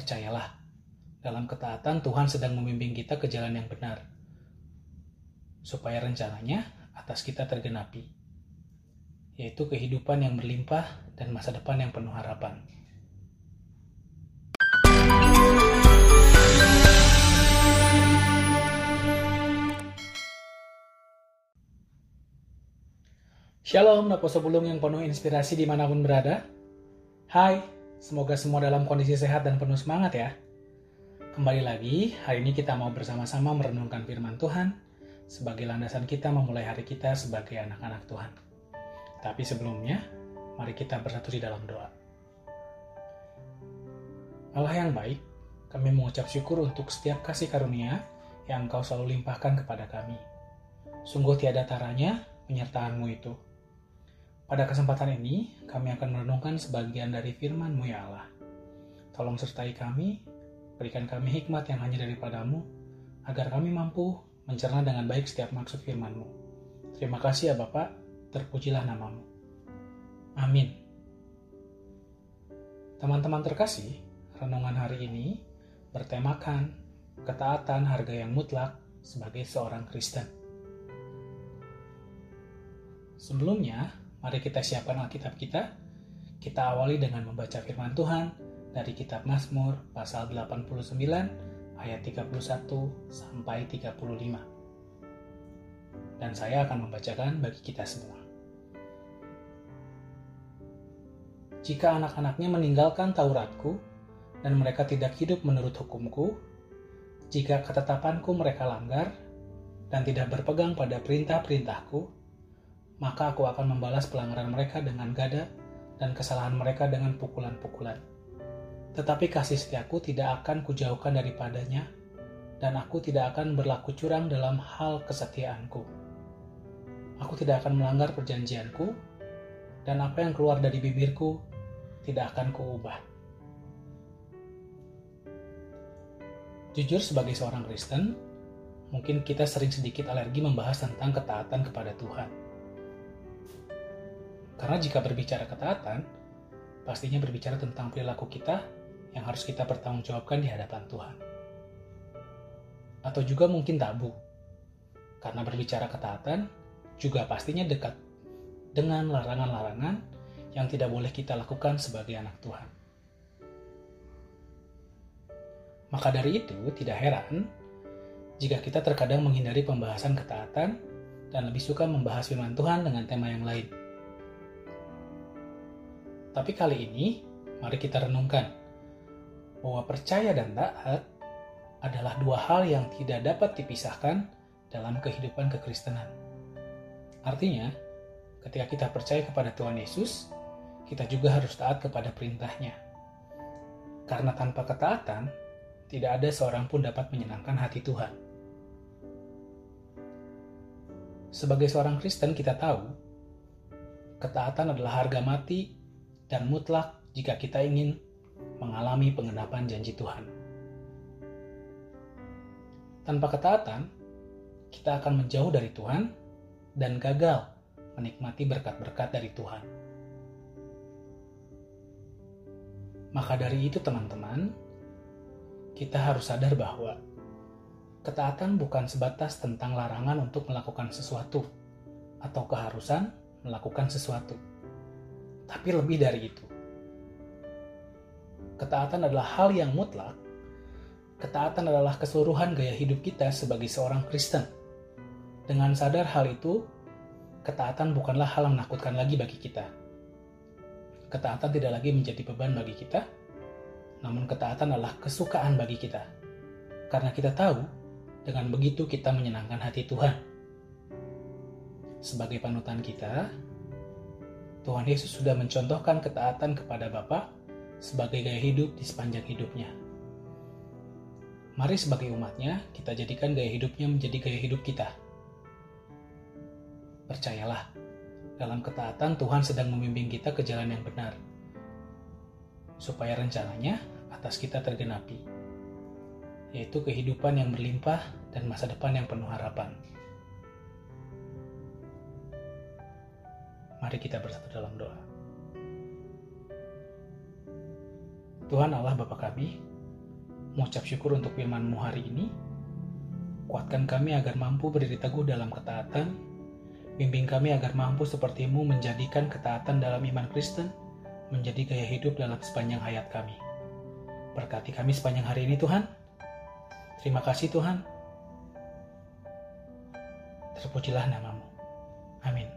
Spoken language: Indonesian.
Percayalah, dalam ketaatan Tuhan sedang membimbing kita ke jalan yang benar, supaya rencananya atas kita tergenapi, yaitu kehidupan yang berlimpah dan masa depan yang penuh harapan. Shalom, Naposo Bulung yang penuh inspirasi di mana pun berada. Hai, semoga semua dalam kondisi sehat dan penuh semangat ya. Kembali lagi, hari ini kita mau bersama-sama merenungkan firman Tuhan sebagai landasan kita memulai hari kita sebagai anak-anak Tuhan. Tapi sebelumnya, mari kita bersatu di dalam doa. Allah yang baik, kami mengucap syukur untuk setiap kasih karunia yang Engkau selalu limpahkan kepada kami. Sungguh tiada taranya penyertaan-Mu itu pada kesempatan ini, kami akan merenungkan sebagian dari firman-Mu ya Allah. Tolong sertai kami, berikan kami hikmat yang hanya daripadamu, agar kami mampu mencerna dengan baik setiap maksud firman-Mu. Terima kasih ya Bapak, terpujilah namamu. Amin. Teman-teman terkasih, renungan hari ini bertemakan ketaatan harga yang mutlak sebagai seorang Kristen. Sebelumnya, Mari kita siapkan Alkitab kita. Kita awali dengan membaca firman Tuhan dari kitab Mazmur pasal 89 ayat 31 sampai 35. Dan saya akan membacakan bagi kita semua. Jika anak-anaknya meninggalkan Tauratku dan mereka tidak hidup menurut hukumku, jika ketetapanku mereka langgar dan tidak berpegang pada perintah-perintahku, maka aku akan membalas pelanggaran mereka dengan gada dan kesalahan mereka dengan pukulan-pukulan. Tetapi kasih setiaku tidak akan kujauhkan daripadanya, dan aku tidak akan berlaku curang dalam hal kesetiaanku. Aku tidak akan melanggar perjanjianku, dan apa yang keluar dari bibirku tidak akan kuubah. Jujur sebagai seorang Kristen, mungkin kita sering sedikit alergi membahas tentang ketaatan kepada Tuhan karena jika berbicara ketaatan, pastinya berbicara tentang perilaku kita yang harus kita pertanggungjawabkan di hadapan Tuhan. Atau juga mungkin tabu, karena berbicara ketaatan juga pastinya dekat dengan larangan-larangan yang tidak boleh kita lakukan sebagai anak Tuhan. Maka dari itu, tidak heran jika kita terkadang menghindari pembahasan ketaatan dan lebih suka membahas firman Tuhan dengan tema yang lain. Tapi kali ini, mari kita renungkan bahwa percaya dan taat adalah dua hal yang tidak dapat dipisahkan dalam kehidupan kekristenan. Artinya, ketika kita percaya kepada Tuhan Yesus, kita juga harus taat kepada perintahnya. Karena tanpa ketaatan, tidak ada seorang pun dapat menyenangkan hati Tuhan. Sebagai seorang Kristen, kita tahu ketaatan adalah harga mati dan mutlak jika kita ingin mengalami pengenapan janji Tuhan. Tanpa ketaatan, kita akan menjauh dari Tuhan dan gagal menikmati berkat-berkat dari Tuhan. Maka dari itu, teman-teman, kita harus sadar bahwa ketaatan bukan sebatas tentang larangan untuk melakukan sesuatu atau keharusan melakukan sesuatu tapi lebih dari itu. Ketaatan adalah hal yang mutlak. Ketaatan adalah keseluruhan gaya hidup kita sebagai seorang Kristen. Dengan sadar hal itu, ketaatan bukanlah hal yang menakutkan lagi bagi kita. Ketaatan tidak lagi menjadi beban bagi kita, namun ketaatan adalah kesukaan bagi kita. Karena kita tahu, dengan begitu kita menyenangkan hati Tuhan. Sebagai panutan kita, Tuhan Yesus sudah mencontohkan ketaatan kepada Bapa sebagai gaya hidup di sepanjang hidupnya. Mari sebagai umatnya, kita jadikan gaya hidupnya menjadi gaya hidup kita. Percayalah, dalam ketaatan Tuhan sedang membimbing kita ke jalan yang benar, supaya rencananya atas kita tergenapi, yaitu kehidupan yang berlimpah dan masa depan yang penuh harapan. Mari kita bersatu dalam doa. Tuhan Allah Bapa kami, mengucap syukur untuk firman-Mu hari ini. Kuatkan kami agar mampu berdiri teguh dalam ketaatan. Bimbing kami agar mampu seperti-Mu menjadikan ketaatan dalam iman Kristen menjadi gaya hidup dalam sepanjang hayat kami. Berkati kami sepanjang hari ini Tuhan. Terima kasih Tuhan. Terpujilah namamu. Amin.